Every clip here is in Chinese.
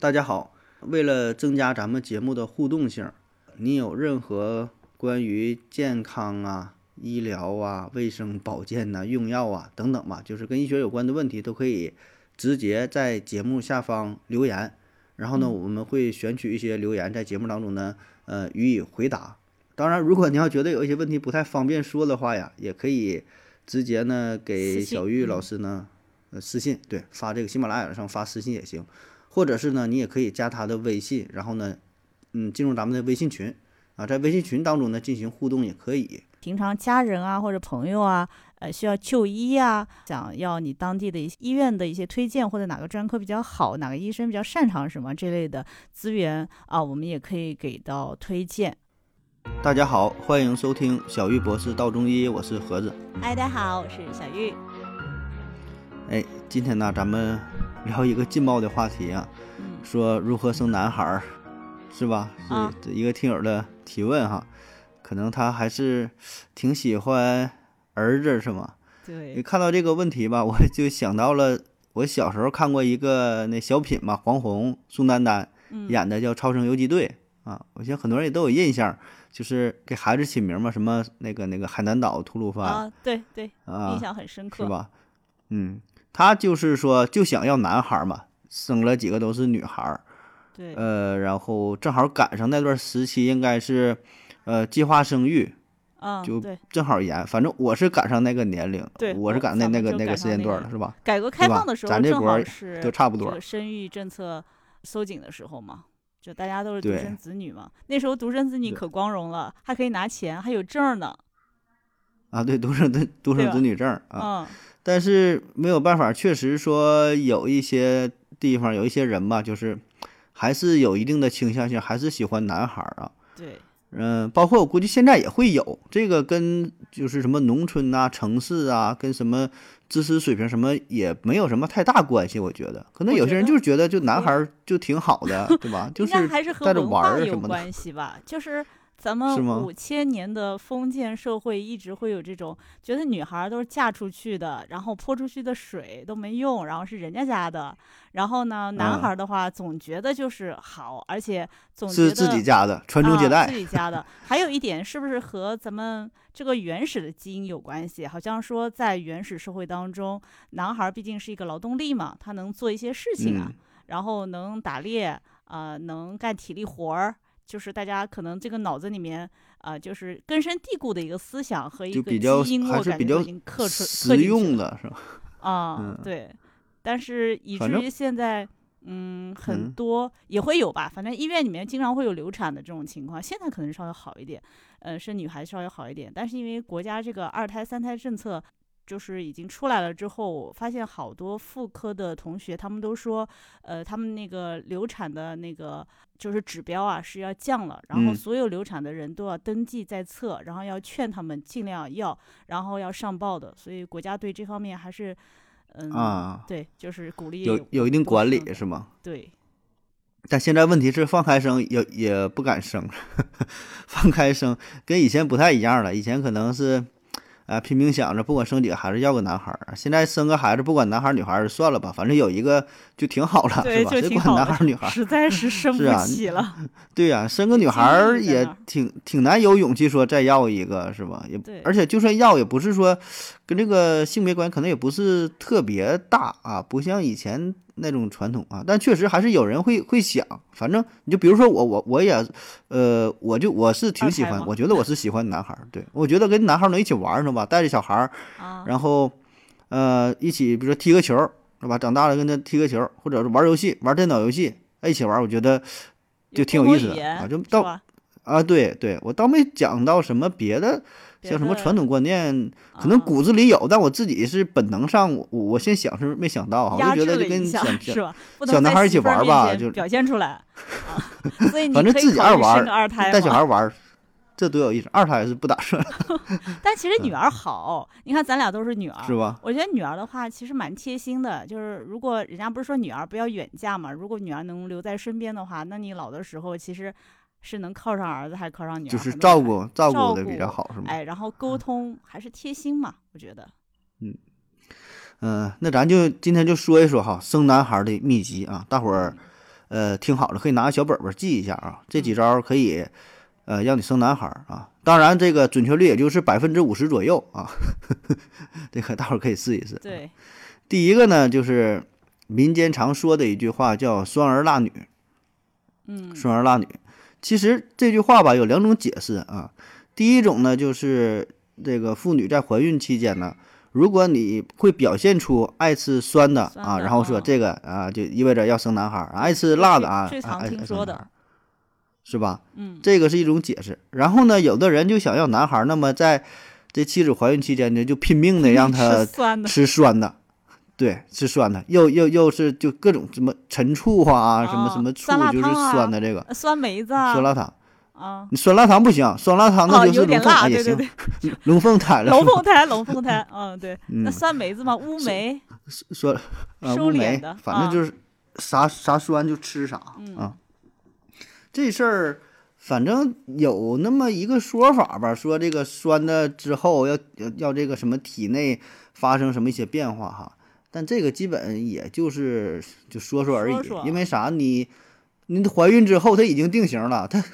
大家好，为了增加咱们节目的互动性，你有任何关于健康啊、医疗啊、卫生保健呐、用药啊等等吧，就是跟医学有关的问题，都可以直接在节目下方留言。然后呢，我们会选取一些留言，在节目当中呢，呃，予以回答。当然，如果你要觉得有一些问题不太方便说的话呀，也可以直接呢给小玉老师呢，呃，私信，对，发这个喜马拉雅上发私信也行。或者是呢，你也可以加他的微信，然后呢，嗯，进入咱们的微信群啊，在微信群当中呢进行互动也可以。平常家人啊或者朋友啊，呃，需要就医啊，想要你当地的一些医院的一些推荐，或者哪个专科比较好，哪个医生比较擅长什么这类的资源啊，我们也可以给到推荐。大家好，欢迎收听小玉博士道中医，我是盒子。嗨，大家好，我是小玉。哎，今天呢，咱们。聊一个劲爆的话题啊，说如何生男孩儿，是吧？是一个听友的提问哈，可能他还是挺喜欢儿子，是吗？对。你看到这个问题吧，我就想到了我小时候看过一个那小品嘛，黄宏、宋丹丹演的叫《超生游击队》啊，我想很多人也都有印象，就是给孩子起名嘛，什么那个那个海南岛、吐鲁番啊，对对，印象很深刻，是吧？嗯。他就是说，就想要男孩嘛，生了几个都是女孩儿，对，呃，然后正好赶上那段时期，应该是，呃，计划生育，啊，就正好严。反正我是赶上那个年龄，对，我是赶那那个那个时间段了，是吧？改革开放的时候，咱这波是都差不多，生育政策收紧的时候嘛，就大家都是独生子女嘛。那时候独生子女可光荣了，还可以拿钱，还有证呢。啊，对，独生子独生子女证啊。但是没有办法，确实说有一些地方有一些人吧，就是还是有一定的倾向性，还是喜欢男孩啊。对，嗯，包括我估计现在也会有这个，跟就是什么农村啊、城市啊，跟什么知识水平什么也没有什么太大关系。我觉得，可能有些人就是觉得就男孩就挺好的，对吧？就是带着玩儿什么的。关系吧，就是。咱们五千年的封建社会一直会有这种觉得女孩都是嫁出去的，然后泼出去的水都没用，然后是人家家的。然后呢，男孩的话总觉得就是好，而且总觉得是自己家的，传宗接代。自己家的。还有一点是不是和咱们这个原始的基因有关系？好像说在原始社会当中，男孩毕竟是一个劳动力嘛，他能做一些事情啊，然后能打猎啊，能干体力活儿。就是大家可能这个脑子里面啊，就是根深蒂固的一个思想和一个基因，我感觉已经刻出刻进去了，是吧？啊，对。但是以至于现在，嗯，很多也会有吧。反正医院里面经常会有流产的这种情况，现在可能稍微好一点，嗯，生女孩稍微好一点。但是因为国家这个二胎、三胎政策。就是已经出来了之后，我发现好多妇科的同学，他们都说，呃，他们那个流产的那个就是指标啊是要降了，然后所有流产的人都要登记在册，然后要劝他们尽量要，然后要上报的，所以国家对这方面还是，嗯啊，对，就是鼓励有有一定管理是吗？对。但现在问题是放开生也也不敢生，放开生跟以前不太一样了，以前可能是。啊，拼命想着不管生几个孩子要个男孩儿，现在生个孩子不管男孩儿女孩儿算了吧，反正有一个就挺好了，是吧？谁管男孩儿女孩儿？实在是 生不起了。对呀，生个女孩儿也挺挺难有勇气说再要一个，是吧？也而且就算要，也不是说跟这个性别关系可能也不是特别大啊，不像以前。那种传统啊，但确实还是有人会会想，反正你就比如说我我我也，呃，我就我是挺喜欢，我觉得我是喜欢男孩儿，对我觉得跟男孩儿能一起玩是吧？带着小孩儿，然后，呃，一起比如说踢个球是吧？长大了跟他踢个球，或者是玩游戏，玩电脑游戏，一起玩，我觉得就挺有意思的啊，就到啊，对对，我倒没讲到什么别的。像什么传统观念，可能骨子里有，但我自己是本能上，我我先想是没想到哈，我就觉得就跟小小男孩一起玩吧，就表现出来。所以反正自己爱玩，带小孩玩，这多有意思。二胎是不打算。但其实女儿好，你看咱俩都是女儿，是吧？我觉得女儿的话其实蛮贴心的，就是如果人家不是说女儿不要远嫁嘛，如果女儿能留在身边的话，那你老的时候其实。是能靠上儿子，还是靠上女儿？就是照顾照顾的比较好，是吗？哎，然后沟通还是贴心嘛，我觉得。嗯嗯，那咱就今天就说一说哈，生男孩的秘籍啊，大伙儿呃，听好了，可以拿个小本本记一下啊。这几招可以，呃，让你生男孩啊。当然，这个准确率也就是百分之五十左右啊。这个大伙儿可以试一试。对，第一个呢，就是民间常说的一句话，叫“双儿辣女”。嗯，双儿辣女。其实这句话吧，有两种解释啊。第一种呢，就是这个妇女在怀孕期间呢。如果你会表现出爱吃酸的啊，然后说这个啊，就意味着要生男孩儿；爱吃辣的啊，最常听说的，是吧？嗯，这个是一种解释。然后呢，有的人就想要男孩儿，那么在这妻子怀孕期间呢，就拼命的让他吃酸的，对，是酸的，又又又是就各种什么陈醋啊，什么什么醋就是酸的这个酸梅子、酸辣汤。啊，你酸辣汤不行，酸辣汤那就是龙凤也行，龙凤胎了。龙凤胎，龙凤胎，嗯，对。那酸梅子嘛，乌梅，酸啊乌梅，反正就是啥啥酸就吃啥啊。这事儿反正有那么一个说法吧，说这个酸的之后要要要这个什么体内发生什么一些变化哈，但这个基本也就是就说说而已，因为啥你。你怀孕之后，它已经定型了，它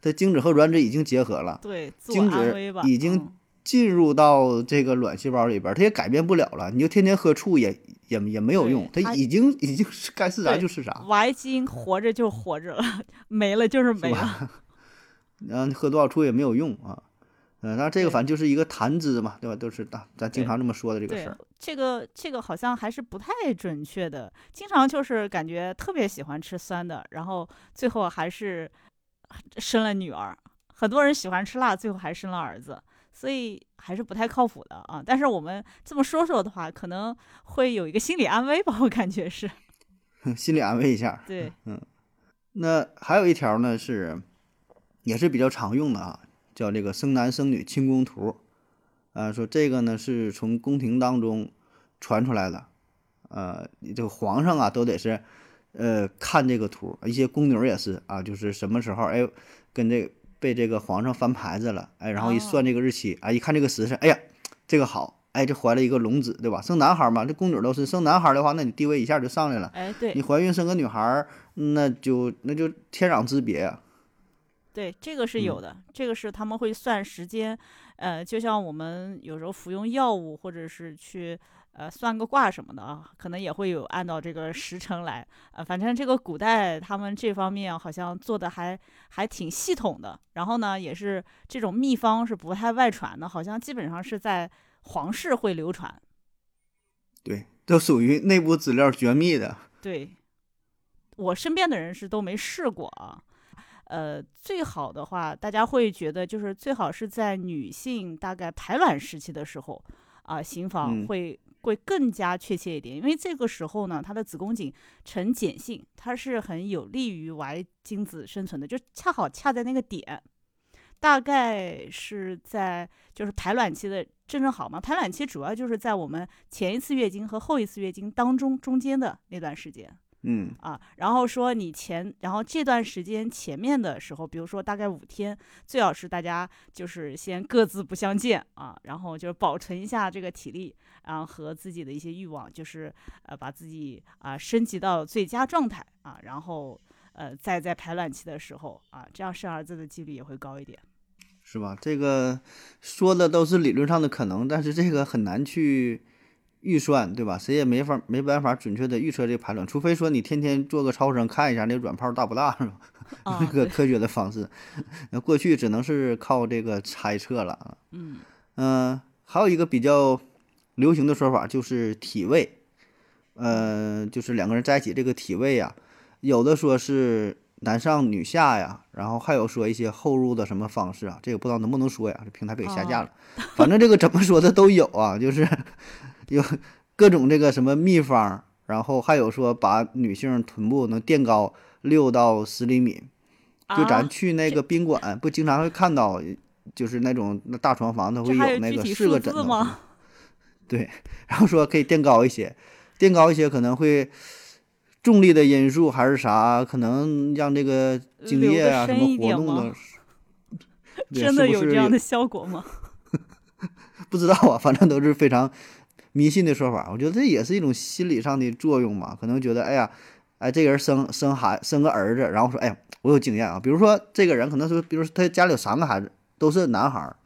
它 精子和卵子已经结合了，对，精子已经进入到这个卵细胞里边，它也改变不了了。你就天天喝醋也也也没有用，它已经已经是该是啥就是啥。Y 基因活着就活着了，没了就是没了。然后喝多少醋也没有用啊。嗯，那这个反正就是一个谈资嘛，对吧？都是咱咱经常这么说的这个事儿。这个这个好像还是不太准确的，经常就是感觉特别喜欢吃酸的，然后最后还是生了女儿。很多人喜欢吃辣，最后还生了儿子，所以还是不太靠谱的啊。但是我们这么说说的话，可能会有一个心理安慰吧，我感觉是。心理安慰一下。对，嗯。那还有一条呢，是也是比较常用的啊。叫这个生男生女清宫图，啊，说这个呢是从宫廷当中传出来的，呃，这个皇上啊都得是，呃，看这个图，一些宫女也是啊，就是什么时候哎跟这被这个皇上翻牌子了，哎，然后一算这个日期，哎，一看这个时辰，哎呀，这个好，哎，这怀了一个龙子，对吧？生男孩嘛，这宫女都是生男孩的话，那你地位一下就上来了，哎，对，你怀孕生个女孩，那就那就天壤之别呀。对，这个是有的，这个是他们会算时间，呃，就像我们有时候服用药物或者是去呃算个卦什么的啊，可能也会有按照这个时辰来，呃，反正这个古代他们这方面好像做的还还挺系统的，然后呢，也是这种秘方是不太外传的，好像基本上是在皇室会流传。对，都属于内部资料绝密的。对，我身边的人是都没试过啊。呃，最好的话，大家会觉得就是最好是在女性大概排卵时期的时候啊，行房会会更加确切一点，因为这个时候呢，它的子宫颈呈碱性，它是很有利于 Y 精子生存的，就恰好恰在那个点，大概是在就是排卵期的正正好嘛，排卵期主要就是在我们前一次月经和后一次月经当中中间的那段时间。嗯啊，然后说你前，然后这段时间前面的时候，比如说大概五天，最好是大家就是先各自不相见啊，然后就是保存一下这个体力，然后和自己的一些欲望，就是呃把自己啊升级到最佳状态啊，然后呃再在排卵期的时候啊，这样生儿子的几率也会高一点，是吧？这个说的都是理论上的可能，但是这个很难去。预算对吧？谁也没法没办法准确的预测这个排卵，除非说你天天做个超声看一下那个卵泡大不大，是吧？那个科学的方式，那过去只能是靠这个猜测了啊。嗯嗯，还有一个比较流行的说法就是体位，呃，就是两个人在一起这个体位呀，有的说是男上女下呀，然后还有说一些后入的什么方式啊，这个不知道能不能说呀？这平台被下架了。反正这个怎么说的都有啊，就是。有 各种这个什么秘方，然后还有说把女性臀部能垫高六到十厘米，就咱去那个宾馆不经常会看到，就是那种那大床房它会有那个四个枕头吗？对，然后说可以垫高一些，垫高一些可能会重力的因素还是啥，可能让这个精液啊什么活动的，真的有这样的效果吗？不知道啊，反正都是非常。迷信的说法，我觉得这也是一种心理上的作用嘛。可能觉得，哎呀，哎，这个人生生孩生个儿子，然后说，哎呀，我有经验啊。比如说这个人可能是，比如说他家里有三个孩子，都是男孩儿，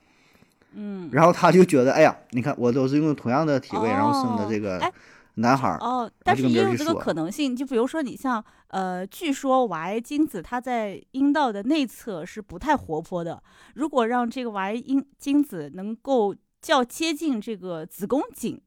嗯，然后他就觉得，哎呀，你看我都是用同样的体位，然后生的这个男孩儿。哦，但是也有这个可能性，就比如说你像，呃，据说 Y 精子它在阴道的内侧是不太活泼的，如果让这个 Y 阴精子能够较接近这个子宫颈。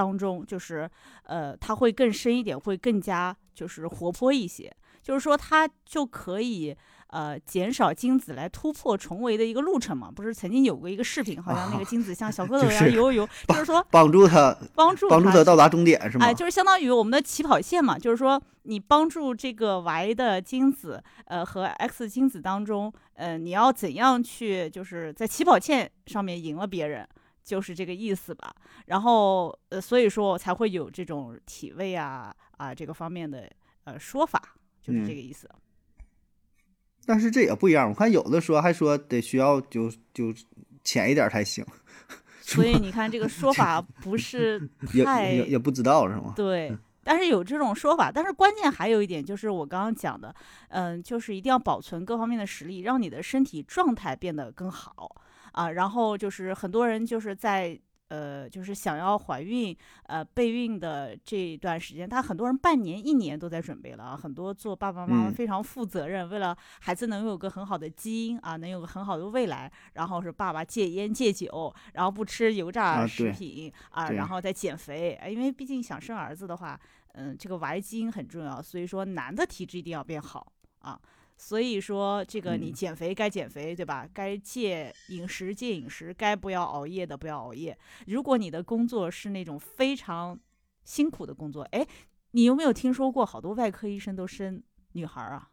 当中就是，呃，它会更深一点，会更加就是活泼一些，就是说它就可以呃减少精子来突破重围的一个路程嘛。不是曾经有过一个视频，好像那个精子像小蝌 蚪一样游游游，就是说帮助它帮助帮助它到达终点是吗？哎，就是相当于我们的起跑线嘛，就是说你帮助这个 Y 的精子呃和 X 精子当中，呃你要怎样去就是在起跑线上面赢了别人。就是这个意思吧，然后呃，所以说才会有这种体位啊啊这个方面的呃说法，就是这个意思。但是这也不一样，我看有的说还说得需要就就浅一点才行。所以你看这个 说法不是 太也也不知道是吗？对，但是有这种说法，但是关键还有一点就是我刚刚讲的，嗯，就是一定要保存各方面的实力，让你的身体状态变得更好。啊，然后就是很多人就是在呃，就是想要怀孕呃备孕的这段时间，他很多人半年一年都在准备了啊。很多做爸爸妈妈非常负责任，为了孩子能有个很好的基因啊，能有个很好的未来，然后是爸爸戒烟戒酒，然后不吃油炸食品啊，然后再减肥。因为毕竟想生儿子的话，嗯，这个 Y 基因很重要，所以说男的体质一定要变好啊。所以说，这个你减肥该减肥，对吧？该戒饮食戒饮食，该不要熬夜的不要熬夜。如果你的工作是那种非常辛苦的工作，哎，你有没有听说过好多外科医生都生女孩啊？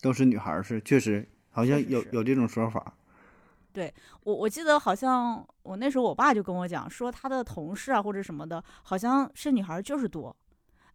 都是女孩是，确实好像有有这种说法。对我，我记得好像我那时候我爸就跟我讲说，他的同事啊或者什么的，好像生女孩就是多。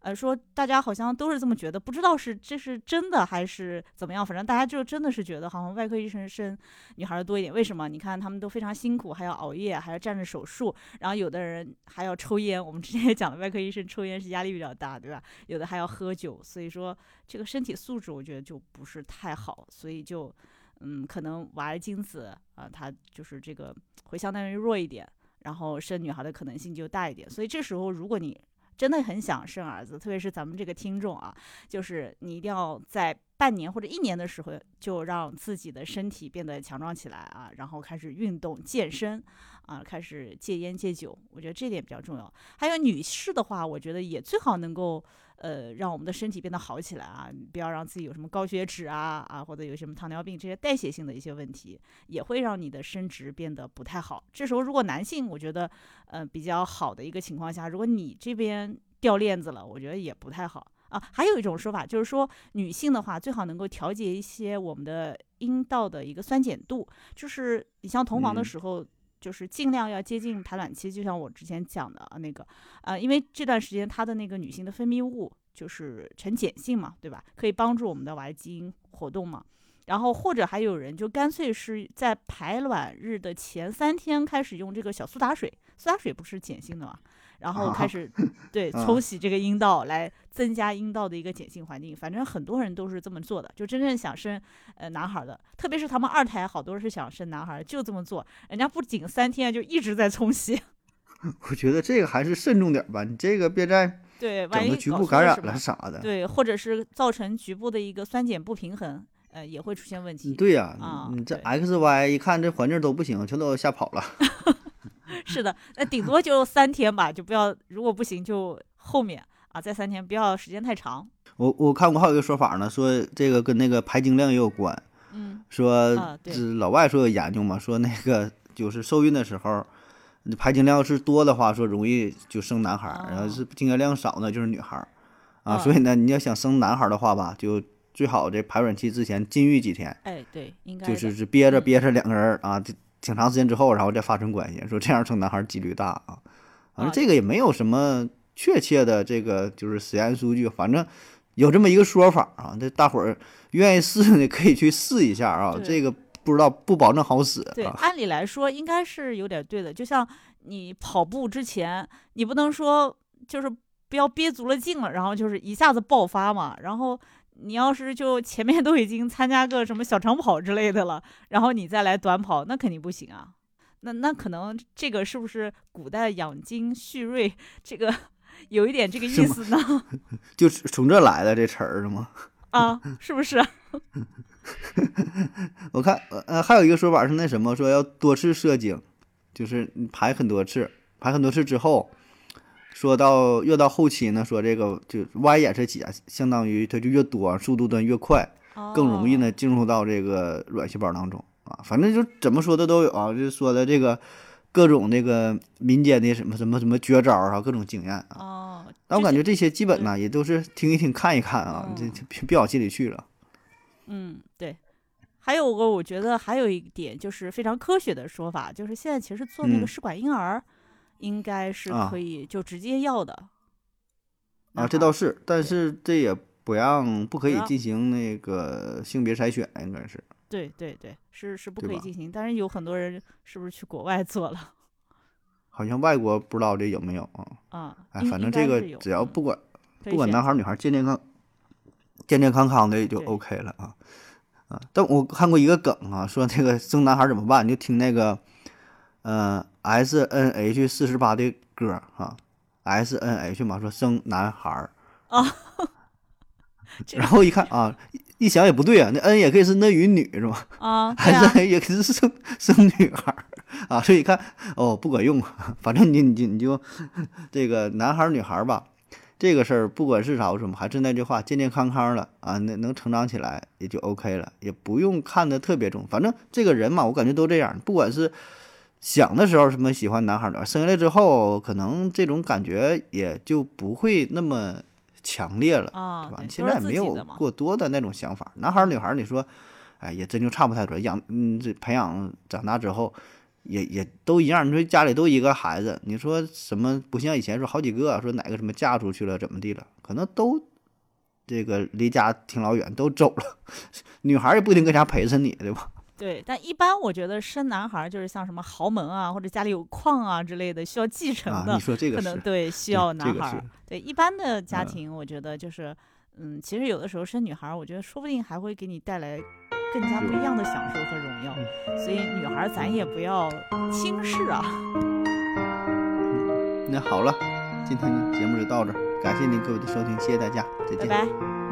呃，说大家好像都是这么觉得，不知道是这是真的还是怎么样，反正大家就真的是觉得好像外科医生生女孩多一点。为什么？你看他们都非常辛苦，还要熬夜，还要站着手术，然后有的人还要抽烟。我们之前也讲了，外科医生抽烟是压力比较大，对吧？有的还要喝酒，所以说这个身体素质我觉得就不是太好，所以就嗯，可能娃精子啊，它就是这个会相当于弱一点，然后生女孩的可能性就大一点。所以这时候如果你真的很想生儿子，特别是咱们这个听众啊，就是你一定要在半年或者一年的时候，就让自己的身体变得强壮起来啊，然后开始运动健身啊，开始戒烟戒酒，我觉得这点比较重要。还有女士的话，我觉得也最好能够呃让我们的身体变得好起来啊，不要让自己有什么高血脂啊啊，或者有什么糖尿病这些代谢性的一些问题，也会让你的生殖变得不太好。这时候如果男性，我觉得。呃，比较好的一个情况下，如果你这边掉链子了，我觉得也不太好啊。还有一种说法就是说，女性的话最好能够调节一些我们的阴道的一个酸碱度，就是你像同房的时候，就是尽量要接近排卵期，就像我之前讲的那个，呃，因为这段时间她的那个女性的分泌物就是呈碱性嘛，对吧？可以帮助我们的 Y 基因活动嘛。然后或者还有人就干脆是在排卵日的前三天开始用这个小苏打水，苏打水不是碱性的嘛，然后开始 对冲洗这个阴道来增加阴道的一个碱性环境。反正很多人都是这么做的，就真正想生呃男孩的，特别是他们二胎，好多是想生男孩，就这么做。人家不仅三天就一直在冲洗。我觉得这个还是慎重点吧，你这个别再对万一局部感染了啥的，对，或者是造成局部的一个酸碱不平衡。呃，也会出现问题。对呀，你这 X Y 一看这环境都不行，全都吓跑了。是的，那顶多就三天吧，就不要，如果不行就后面啊，再三天，不要时间太长。我我看过还有一个说法呢，说这个跟那个排精量也有关。嗯。说这老外说有研究嘛，说那个就是受孕的时候，排精量是多的话，说容易就生男孩儿；然后是精液量少呢，就是女孩儿。啊，所以呢，你要想生男孩的话吧，就。最好这排卵期之前禁欲几天，哎，对，应该就是是憋着憋着两个人啊，挺长时间之后，然后再发生关系，说这样生男孩几率大啊。反正这个也没有什么确切的这个就是实验数据，反正有这么一个说法啊。这大伙儿愿意试的，可以去试一下啊。这个不知道不保证好使。对，按理来说应该是有点对的。就像你跑步之前，你不能说就是。不要憋足了劲了，然后就是一下子爆发嘛。然后你要是就前面都已经参加个什么小长跑之类的了，然后你再来短跑，那肯定不行啊。那那可能这个是不是古代养精蓄锐，这个有一点这个意思呢？就是从这来的这词儿是吗？啊，是不是？我看呃还有一个说法是那什么，说要多次射精，就是你排很多次，排很多次之后，说到越到后期呢，说这个就 Y 染色体啊，相当于它就越多，速度端越快，更容易呢进入到这个卵细胞当中。啊，反正就怎么说的都有啊，就说的这个各种那个民间的什么什么什么绝招啊，各种经验啊。哦。但我感觉这些基本呢，也都是听一听看一看啊，这别往心里去了。嗯，对。还有个，我觉得还有一点就是非常科学的说法，就是现在其实做那个试管婴儿，应该是可以就直接要的。啊，这倒是，但是这也不让不可以进行那个性别筛选，应该是。对对对，是是不可以进行，但是有很多人是不是去国外做了？好像外国不知道这有没有啊？啊，哎，反正这个只要不管不管男孩女孩健健康健健康康的也就 OK 了啊啊！但我看过一个梗啊，说那个生男孩怎么办？你就听那个嗯 S N H 四十八的歌啊，S N H 嘛，说生男孩啊，然后一看啊。一想也不对啊，那 N 也可以是那与女是吧？啊，还是也可以是生生女孩儿啊？所以一看哦不管用，反正你你你就这个男孩儿女孩儿吧，这个事儿不管是啥什么，还是那句话，健健康康的啊，那能成长起来也就 OK 了，也不用看的特别重。反正这个人嘛，我感觉都这样，不管是想的时候什么喜欢男孩女孩，生下来之后可能这种感觉也就不会那么。强烈了，对吧？现在没有过多的那种想法。男孩儿女孩儿，你说，哎，也真就差不太多。养，嗯，这培养长大之后，也也都一样。你说家里都一个孩子，你说什么不像以前说好几个，说哪个什么嫁出去了怎么地了？可能都这个离家挺老远，都走了。女孩儿也不一定搁家陪着你，对吧？对，但一般我觉得生男孩就是像什么豪门啊，或者家里有矿啊之类的需要继承的，你说这个可能对需要男孩。对一般的家庭，我觉得就是，嗯，其实有的时候生女孩，我觉得说不定还会给你带来更加不一样的享受和荣耀。所以女孩咱也不要轻视啊。那好了，今天的节目就到这儿，感谢您各位的收听，谢谢大家，再见。拜拜。